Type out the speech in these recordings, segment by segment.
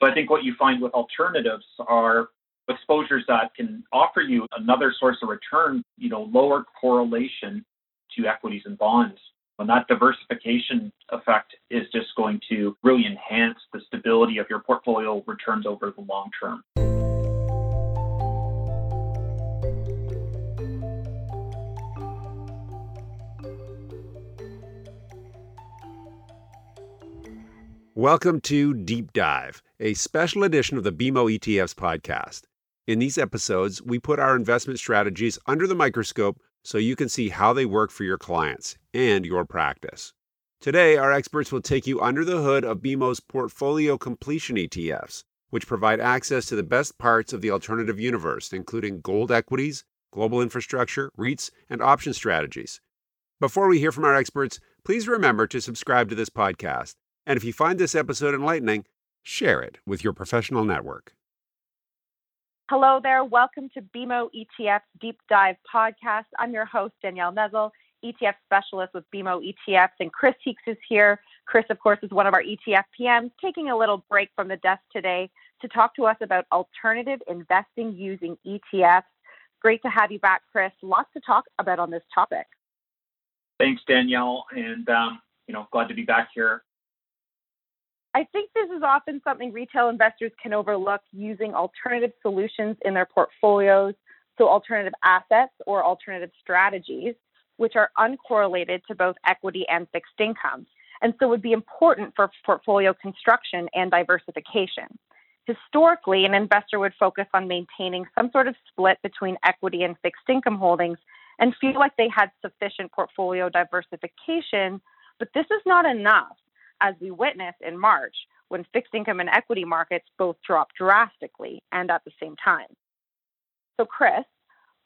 So I think what you find with alternatives are exposures that can offer you another source of return, you know, lower correlation to equities and bonds. And that diversification effect is just going to really enhance the stability of your portfolio returns over the long term. Welcome to Deep Dive, a special edition of the BMO ETFs podcast. In these episodes, we put our investment strategies under the microscope so you can see how they work for your clients and your practice. Today, our experts will take you under the hood of BMO's portfolio completion ETFs, which provide access to the best parts of the alternative universe, including gold equities, global infrastructure, REITs, and option strategies. Before we hear from our experts, please remember to subscribe to this podcast and if you find this episode enlightening, share it with your professional network. Hello there. Welcome to BMO ETF's Deep Dive podcast. I'm your host, Danielle Nezel, ETF specialist with BMO ETFs, and Chris Heakes is here. Chris, of course, is one of our ETF PMs, taking a little break from the desk today to talk to us about alternative investing using ETFs. Great to have you back, Chris. Lots to talk about on this topic. Thanks, Danielle, and um, you know, glad to be back here I think this is often something retail investors can overlook using alternative solutions in their portfolios, so alternative assets or alternative strategies, which are uncorrelated to both equity and fixed income, and so would be important for portfolio construction and diversification. Historically, an investor would focus on maintaining some sort of split between equity and fixed income holdings and feel like they had sufficient portfolio diversification, but this is not enough as we witnessed in March when fixed income and equity markets both dropped drastically and at the same time. So, Chris,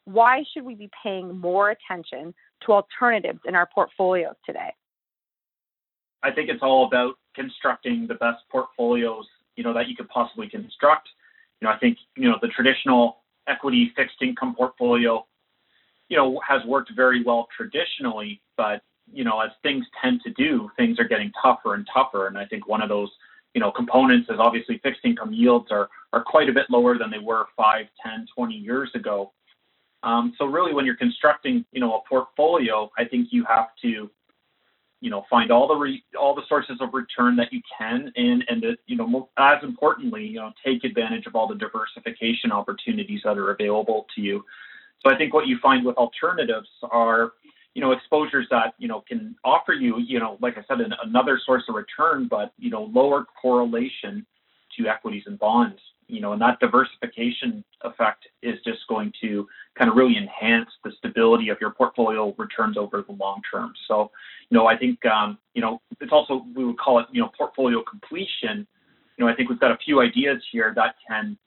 why should we be paying more attention to alternatives in our portfolios today? I think it's all about constructing the best portfolios, you know, that you could possibly construct. You know, I think, you know, the traditional equity fixed income portfolio, you know, has worked very well traditionally, but you know, as things tend to do, things are getting tougher and tougher. And I think one of those, you know, components is obviously fixed income yields are, are quite a bit lower than they were 5, 10, 20 years ago. Um, so really when you're constructing, you know, a portfolio, I think you have to, you know, find all the re- all the sources of return that you can, and and the, you know, as importantly, you know, take advantage of all the diversification opportunities that are available to you. So I think what you find with alternatives are, you know, exposures that, you know, can offer you, you know, like I said, an, another source of return, but, you know, lower correlation to equities and bonds, you know, and that diversification effect is just going to kind of really enhance the stability of your portfolio returns over the long term. So, you know, I think, um, you know, it's also, we would call it, you know, portfolio completion. You know, I think we've got a few ideas here that can,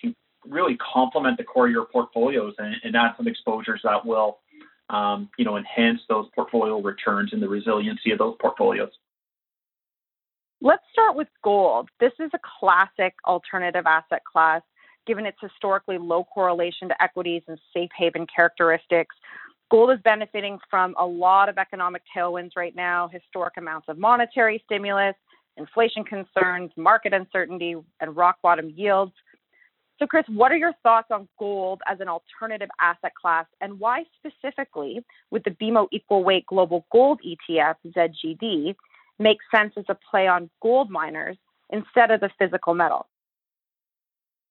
can really complement the core of your portfolios and, and add some exposures that will, um, you know, enhance those portfolio returns and the resiliency of those portfolios. Let's start with gold. This is a classic alternative asset class, given its historically low correlation to equities and safe haven characteristics. Gold is benefiting from a lot of economic tailwinds right now, historic amounts of monetary stimulus, inflation concerns, market uncertainty, and rock bottom yields. So, Chris, what are your thoughts on gold as an alternative asset class, and why specifically would the BMO Equal Weight Global Gold ETF, ZGD, make sense as a play on gold miners instead of the physical metal?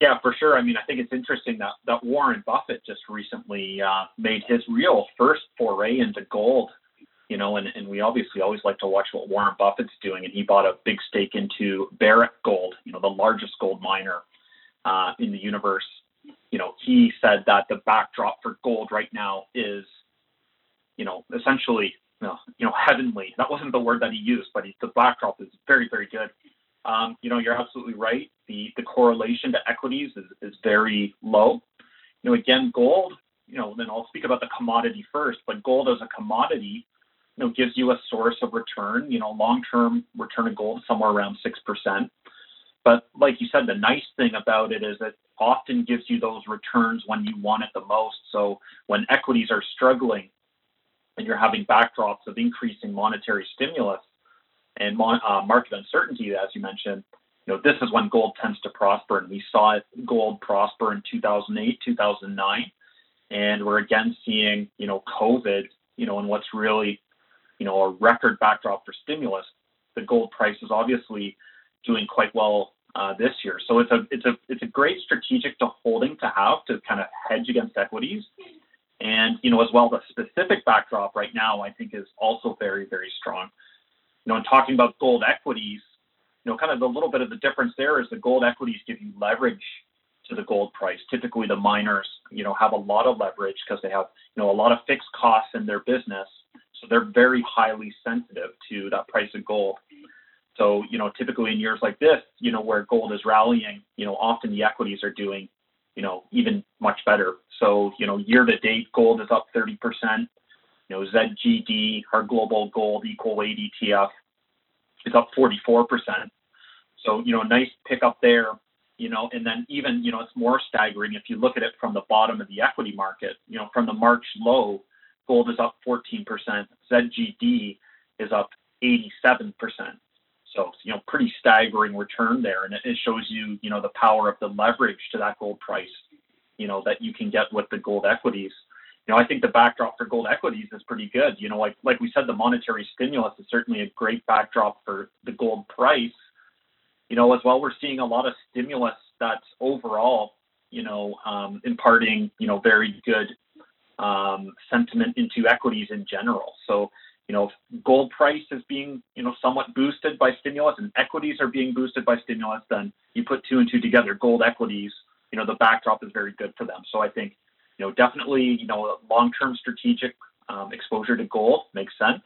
Yeah, for sure. I mean, I think it's interesting that, that Warren Buffett just recently uh, made his real first foray into gold. You know, and, and we obviously always like to watch what Warren Buffett's doing, and he bought a big stake into Barrick Gold, you know, the largest gold miner uh, in the universe. You know, he said that the backdrop for gold right now is, you know, essentially, you know, you know heavenly. That wasn't the word that he used, but he, the backdrop is very, very good. Um, you know, you're absolutely right. The the correlation to equities is, is very low. You know, again, gold. You know, then I'll speak about the commodity first. But gold as a commodity, you know, gives you a source of return. You know, long term return of gold somewhere around six percent. But like you said, the nice thing about it is it often gives you those returns when you want it the most. So when equities are struggling and you're having backdrops of increasing monetary stimulus and uh, market uncertainty, as you mentioned, you know, this is when gold tends to prosper, and we saw gold prosper in 2008, 2009, and we're again seeing, you know, COVID, you know, and what's really, you know, a record backdrop for stimulus. The gold price is obviously doing quite well uh, this year, so it's a it's a it's a great strategic to holding to have to kind of hedge against equities. And you know, as well, the specific backdrop right now, I think, is also very, very strong. You know, in talking about gold equities, you know, kind of the little bit of the difference there is the gold equities give you leverage to the gold price. Typically, the miners, you know, have a lot of leverage because they have, you know, a lot of fixed costs in their business, so they're very highly sensitive to that price of gold. So, you know, typically in years like this, you know, where gold is rallying, you know, often the equities are doing, you know, even much better. So, you know, year to date, gold is up 30%. You know, ZGD, our global gold equal weight ETF, is up 44%. So, you know, nice pickup there, you know, and then even, you know, it's more staggering if you look at it from the bottom of the equity market, you know, from the March low, gold is up 14%, ZGD is up 87%. So, you know, pretty staggering return there. And it, shows you, you know, the power of the leverage to that gold price, you know, that you can get with the gold equities. You know, I think the backdrop for gold equities is pretty good. You know, like like we said, the monetary stimulus is certainly a great backdrop for the gold price you know, as well, we're seeing a lot of stimulus that's overall, you know, um, imparting, you know, very good um, sentiment into equities in general. So, you know, gold price is being, you know, somewhat boosted by stimulus and equities are being boosted by stimulus, then you put two and two together, gold equities, you know, the backdrop is very good for them. So I think, you know, definitely, you know, long-term strategic um, exposure to gold makes sense.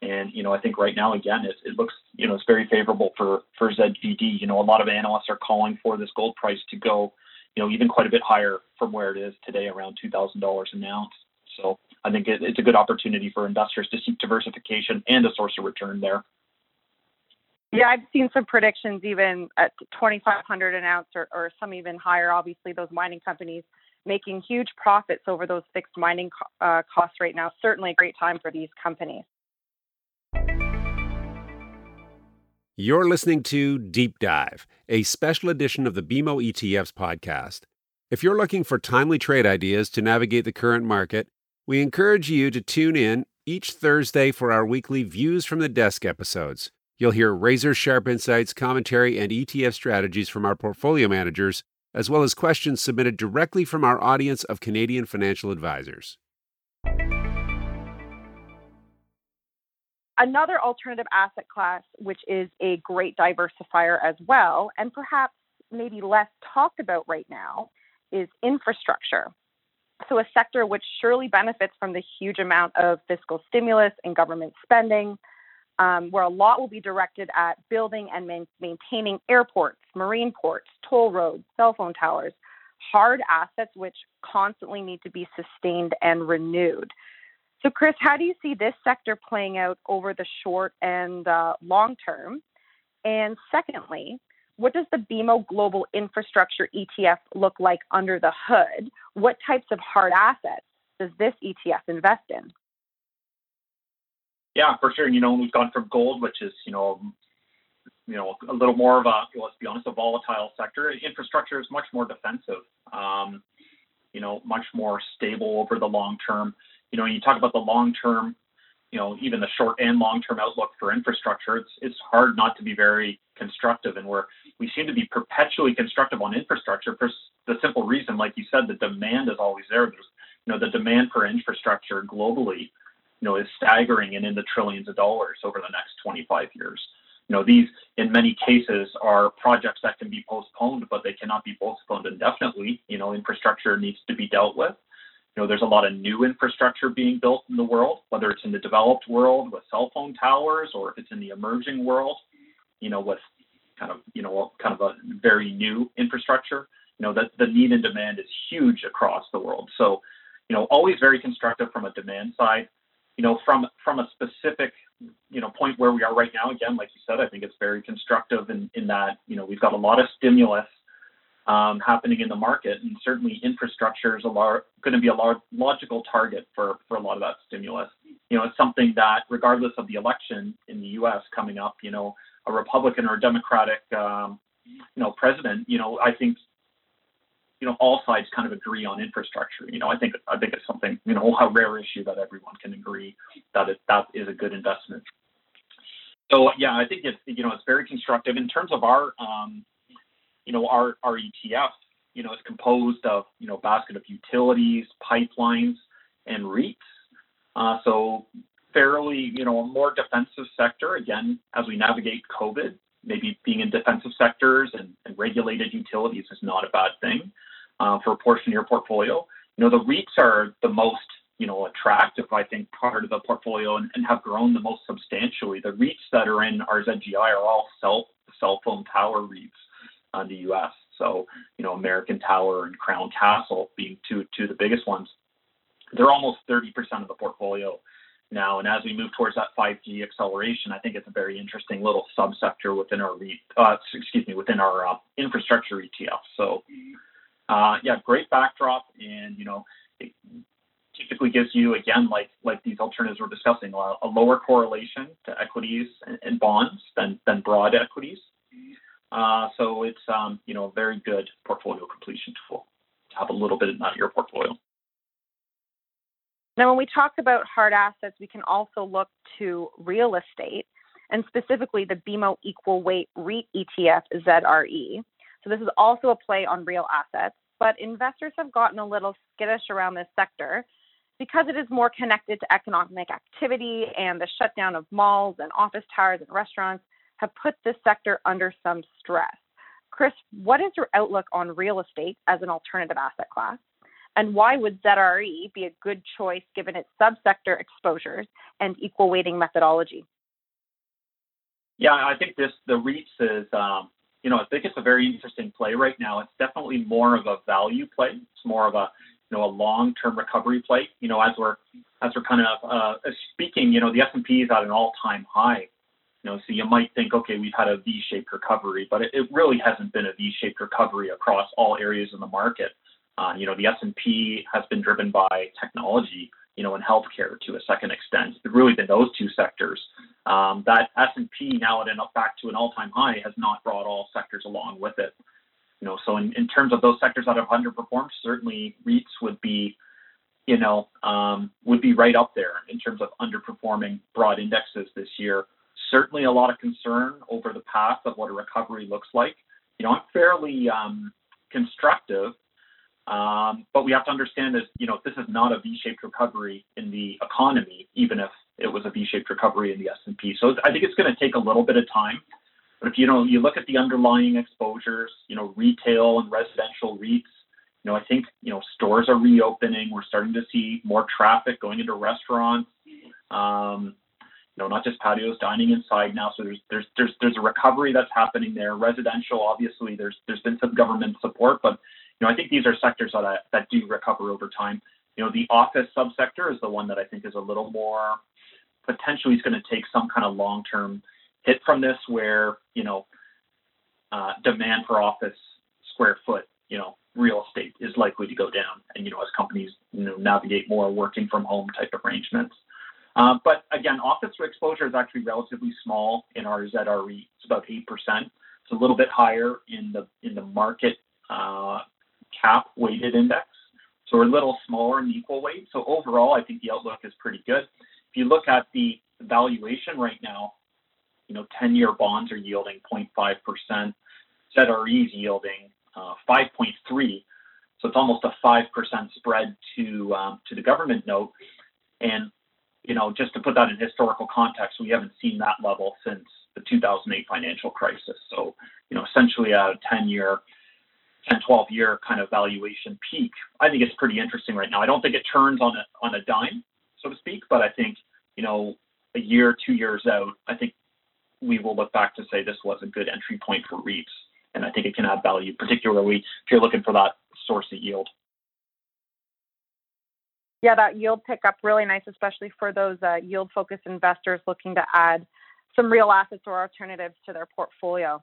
And you know, I think right now, again, it, it looks you know it's very favorable for for ZGD. You know, a lot of analysts are calling for this gold price to go, you know, even quite a bit higher from where it is today, around two thousand dollars an ounce. So I think it, it's a good opportunity for investors to seek diversification and a source of return there. Yeah, I've seen some predictions even at 2,500 an ounce or, or some even higher. Obviously, those mining companies making huge profits over those fixed mining uh, costs right now. Certainly a great time for these companies. You're listening to Deep Dive, a special edition of the BMO ETFs podcast. If you're looking for timely trade ideas to navigate the current market, we encourage you to tune in each Thursday for our weekly Views from the Desk episodes. You'll hear razor sharp insights, commentary, and ETF strategies from our portfolio managers, as well as questions submitted directly from our audience of Canadian financial advisors. Another alternative asset class, which is a great diversifier as well, and perhaps maybe less talked about right now, is infrastructure. So, a sector which surely benefits from the huge amount of fiscal stimulus and government spending, um, where a lot will be directed at building and man- maintaining airports, marine ports, toll roads, cell phone towers, hard assets which constantly need to be sustained and renewed. So, Chris, how do you see this sector playing out over the short and uh, long term? And secondly, what does the BMO Global Infrastructure ETF look like under the hood? What types of hard assets does this ETF invest in? Yeah, for sure. You know, we've gone from gold, which is you know, you know, a little more of a let's be honest, a volatile sector. Infrastructure is much more defensive. Um, you know, much more stable over the long term you know, when you talk about the long term, you know, even the short and long term outlook for infrastructure, it's it's hard not to be very constructive, and we're we seem to be perpetually constructive on infrastructure for the simple reason, like you said, the demand is always there. There's, you know, the demand for infrastructure globally, you know, is staggering and in the trillions of dollars over the next 25 years. You know, these in many cases are projects that can be postponed, but they cannot be postponed indefinitely. You know, infrastructure needs to be dealt with You know, there's a lot of new infrastructure being built in the world, whether it's in the developed world with cell phone towers or if it's in the emerging world, you know, with kind of, you know, kind of a very new infrastructure. You know, that the need and demand is huge across the world. So, you know, always very constructive from a demand side. You know, from from a specific, you know, point where we are right now, again, like you said, I think it's very constructive in, in that, you know, we've got a lot of stimulus um, happening in the market, and certainly infrastructure is a lar- going to be a lar- logical target for, for a lot of that stimulus. You know, it's something that, regardless of the election in the U.S. coming up, you know, a Republican or a Democratic um, you know, president, you know, I think you know all sides kind of agree on infrastructure. You know, I think I think it's something you know a rare issue that everyone can agree that it, that is a good investment. So yeah, I think it's you know it's very constructive in terms of our um, you know our our ETF. You know, it's composed of you know basket of utilities, pipelines, and REITs. Uh, so fairly you know a more defensive sector again as we navigate COVID. Maybe being in defensive sectors and, and regulated utilities is not a bad thing uh, for a portion of your portfolio. You know, the REITs are the most, you know, attractive, I think, part of the portfolio and, and have grown the most substantially. The REITs that are in our ZGI are all cell, cell phone tower REITs uh, in the U.S. So, you know, American Tower and Crown Castle being two, two of the biggest ones. They're almost 30% of the portfolio now. And as we move towards that 5G acceleration, I think it's a very interesting little subsector within our REIT, uh, excuse me, within our uh, infrastructure ETF. So uh, yeah, great backdrop, and you know, it typically gives you again, like like these alternatives we're discussing, a, lower correlation to equities and, and, bonds than than broad equities. Uh, so it's um, you know a very good portfolio completion tool to have a little bit in that in your portfolio. Now, when we talk about hard assets, we can also look to real estate, and specifically the BMO Equal Weight REIT ETF ZRE. So this is also a play on real assets, but investors have gotten a little skittish around this sector because it is more connected to economic activity and the shutdown of malls and office towers and restaurants have put this sector under some stress. Chris, what is your outlook on real estate as an alternative asset class? And why would ZRE be a good choice given its subsector exposures and equal weighting methodology? Yeah, I think this the REITs is um, you know, I think it's a very interesting play right now. It's definitely more of a value play. It's more of a, you know, a long-term recovery play. You know, as we're as we're kind of uh, speaking, you know, the S&P is at an all-time high. You know, so you might think, okay, we've had a V-shaped recovery, but it, it really hasn't been a V-shaped recovery across all areas in the market. Uh, you know, the S&P has been driven by technology you know, in healthcare to a second extent. It's really been those two sectors. Um, that S&P now at an, back to an all-time high has not brought all sectors along with it. You know, so in, in terms of those sectors that have underperformed, certainly REITs would be, you know, um, would be right up there in terms of underperforming broad indexes this year. Certainly a lot of concern over the path of what a recovery looks like. You know, I'm fairly um, constructive um, but we have to understand that you know this is not a V-shaped recovery in the economy, even if it was a V-shaped recovery in the S&P. So I think it's going to take a little bit of time. But if you know you look at the underlying exposures, you know retail and residential REITs, you know I think you know stores are reopening. We're starting to see more traffic going into restaurants. Um, you know, not just patios, dining inside now. So there's there's there's there's a recovery that's happening there. Residential, obviously, there's there's been some government support, but you know, I think these are sectors that, that do recover over time. You know, the office subsector is the one that I think is a little more potentially is going to take some kind of long-term hit from this, where you know, uh, demand for office square foot, you know, real estate is likely to go down, and you know, as companies you know navigate more working from home type arrangements. Uh, but again, office exposure is actually relatively small in our ZRE. It's about eight percent. It's a little bit higher in the in the market uh, cap weighted index. So we're a little smaller in equal weight. So overall, I think the outlook is pretty good. If you look at the valuation right now, you know, 10-year bonds are yielding 0.5%. ZRE is yielding uh, 5.3. So it's almost a 5% spread to um, to the government note. And you know, just to put that in historical context, we haven't seen that level since the 2008 financial crisis. So, you know, essentially a 10-year 10, 12 year kind of valuation peak, I think it's pretty interesting right now. I don't think it turns on a, on a dime, so to speak, but I think, you know, a year, two years out, I think we will look back to say this was a good entry point for REITs. And I think it can add value, particularly if you're looking for that source of yield. Yeah, that yield pickup really nice, especially for those uh, yield focused investors looking to add some real assets or alternatives to their portfolio.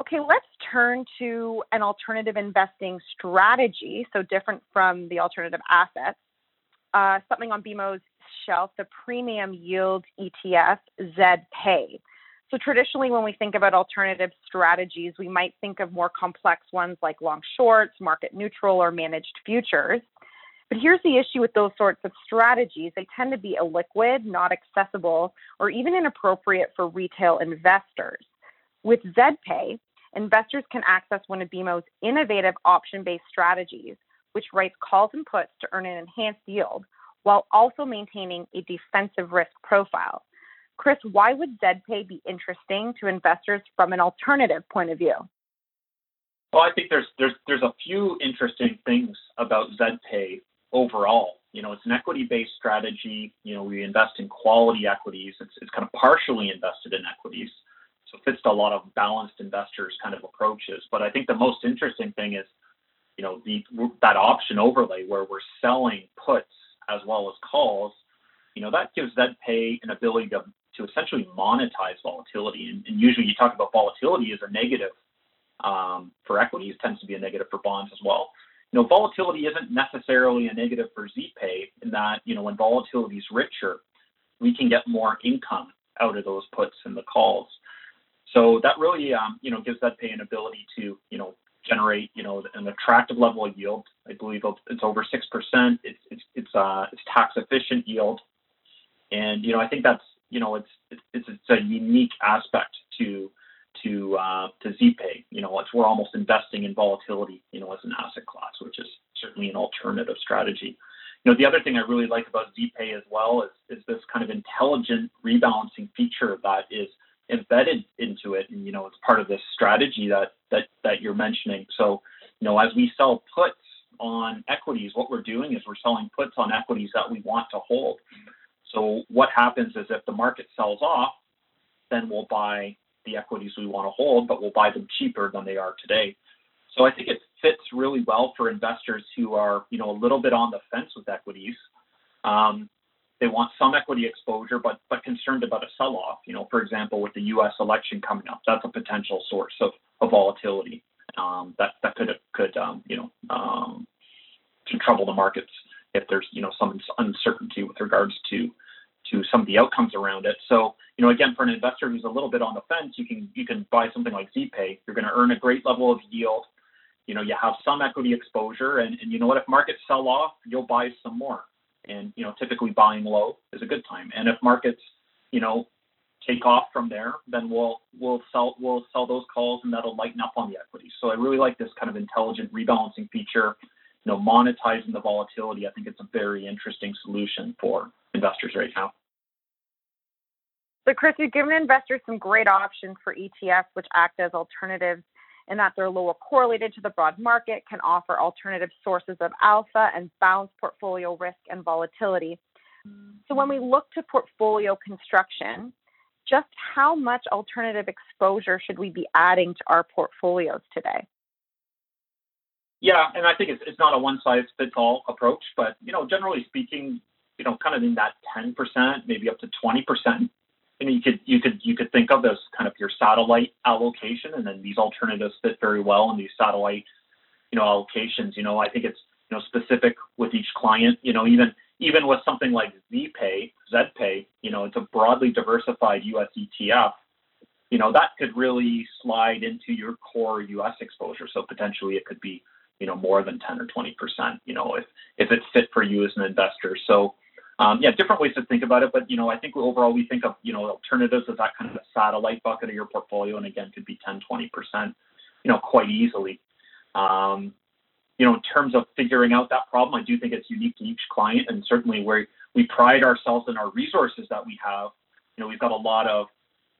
Okay, let's turn to an alternative investing strategy, so different from the alternative assets. Uh, something on BMO's shelf, the premium yield ETF ZPay. So traditionally, when we think about alternative strategies, we might think of more complex ones like long shorts, market neutral, or managed futures. But here's the issue with those sorts of strategies. They tend to be illiquid, not accessible, or even inappropriate for retail investors. With ZedPay, investors can access one of BMO's innovative option-based strategies, which writes calls and puts to earn an enhanced yield while also maintaining a defensive risk profile. Chris, why would ZedPay be interesting to investors from an alternative point of view? Well, I think there's there's there's a few interesting things about ZedPay overall. You know, it's an equity-based strategy. You know, we invest in quality equities. It's it's kind of partially invested in equities, so it fits a lot of balanced investors kind of approaches. But I think the most interesting thing is, you know, the that option overlay where we're selling puts as well as calls. You know, that gives ZedPay an ability to to essentially monetize volatility. And, and usually you talk about volatility as a negative um, for equities, tends to be a negative for bonds as well. You know, volatility isn't necessarily a negative for ZPay in that, you know, when volatility is richer, we can get more income out of those puts and the calls. So that really, um, you know, gives ZPay an ability to, you know, generate, you know, an attractive level of yield. I believe it's over six percent. It's it's it's uh it's tax efficient yield, and you know I think that's you know, it's it's it's a unique aspect to to uh, to ZPay. You know, it's we're almost investing in volatility, you know, as an asset class, which is certainly an alternative strategy. You know, the other thing I really like about ZPay as well is is this kind of intelligent rebalancing feature that is embedded into it, and you know, it's part of this strategy that that that you're mentioning. So, you know, as we sell puts on equities, what we're doing is we're selling puts on equities that we want to hold. So what happens is if the market sells off, then we'll buy the equities we want to hold, but we'll buy them cheaper than they are today. So I think it fits really well for investors who are, you know, a little bit on the fence with equities. Um, they want some equity exposure, but but concerned about a sell-off. You know, for example, with the U.S. election coming up, that's a potential source of, of volatility um, that that could could um, you know um, to trouble the markets if there's you know some uncertainty with regards to to some of the outcomes around it. So you know again for an investor who's a little bit on the fence, you can you can buy something like ZPay. You're going to earn a great level of yield. You know you have some equity exposure, and, and you know what if markets sell off, you'll buy some more. And you know typically buying low is a good time. And if markets you know take off from there, then we'll we'll sell we'll sell those calls and that'll lighten up on the equities. So I really like this kind of intelligent rebalancing feature you know, monetizing the volatility, I think it's a very interesting solution for investors right now. So, Chris, you've given investors some great options for ETFs, which act as alternatives in that they're lower correlated to the broad market, can offer alternative sources of alpha, and balance portfolio risk and volatility. So, when we look to portfolio construction, just how much alternative exposure should we be adding to our portfolios today? Yeah, and I think it's it's not a one size fits all approach, but you know, generally speaking, you know, kind of in that 10%, maybe up to 20%. You know, you could you could you could think of as kind of your satellite allocation, and then these alternatives fit very well in these satellite, you know, allocations. You know, I think it's you know specific with each client. You know, even even with something like ZPay, ZPay, you know, it's a broadly diversified U.S. ETF. You know, that could really slide into your core U.S. exposure. So potentially, it could be you know more than 10 or 20 percent you know if if it's fit for you as an investor so um, yeah different ways to think about it but you know i think overall we think of you know alternatives as that kind of satellite bucket of your portfolio and again could be 10 20 percent you know quite easily um, you know in terms of figuring out that problem i do think it's unique to each client and certainly where we pride ourselves in our resources that we have you know we've got a lot of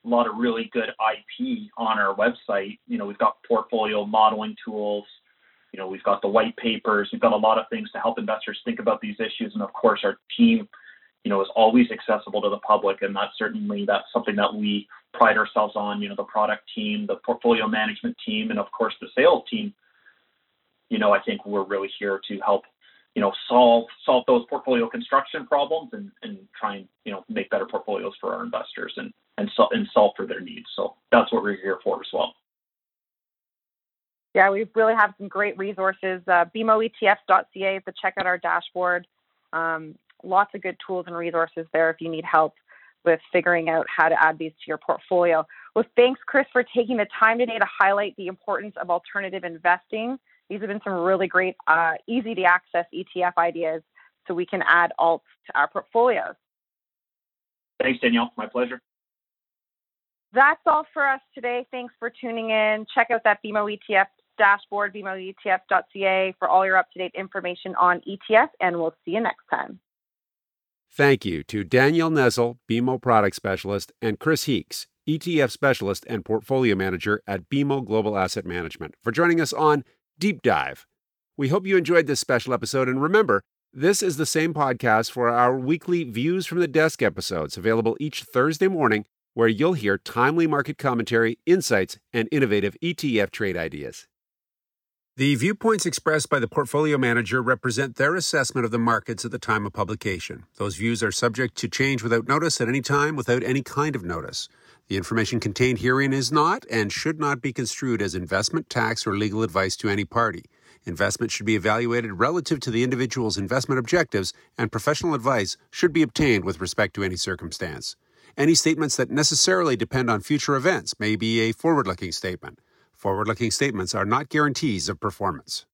a lot of really good IP on our website. You know, we've got portfolio modeling tools, you know, we've got the white papers, we've got a lot of things to help investors think about these issues. And of course, our team, you know, is always accessible to the public. And that's certainly, that's something that we pride ourselves on, you know, the product team, the portfolio management team, and of course, the sales team. You know, I think we're really here to help, you know, solve, solve those portfolio construction problems and, and try and, you know, make better portfolios for our investors and, and, so, and solve for their needs. So that's what we're here for as well. Yeah, we really have some great resources. Uh, BMOETFs.ca to check out our dashboard. Um, lots of good tools and resources there if you need help with figuring out how to add these to your portfolio. Well, thanks, Chris, for taking the time today to highlight the importance of alternative investing. These have been some really great, uh, easy to access ETF ideas so we can add alts to our portfolios. Thanks, Danielle. My pleasure. That's all for us today. Thanks for tuning in. Check out that BMO ETF dashboard, bmoetf.ca, for all your up to date information on ETF, and we'll see you next time. Thank you to Daniel Nezel, BMO Product Specialist, and Chris Heakes, ETF Specialist and Portfolio Manager at BMO Global Asset Management, for joining us on Deep Dive. We hope you enjoyed this special episode, and remember, this is the same podcast for our weekly Views from the Desk episodes, available each Thursday morning, where you'll hear timely market commentary, insights, and innovative ETF trade ideas. The viewpoints expressed by the portfolio manager represent their assessment of the markets at the time of publication. Those views are subject to change without notice at any time without any kind of notice. The information contained herein is not and should not be construed as investment, tax, or legal advice to any party. Investment should be evaluated relative to the individual's investment objectives, and professional advice should be obtained with respect to any circumstance. Any statements that necessarily depend on future events may be a forward looking statement. Forward looking statements are not guarantees of performance.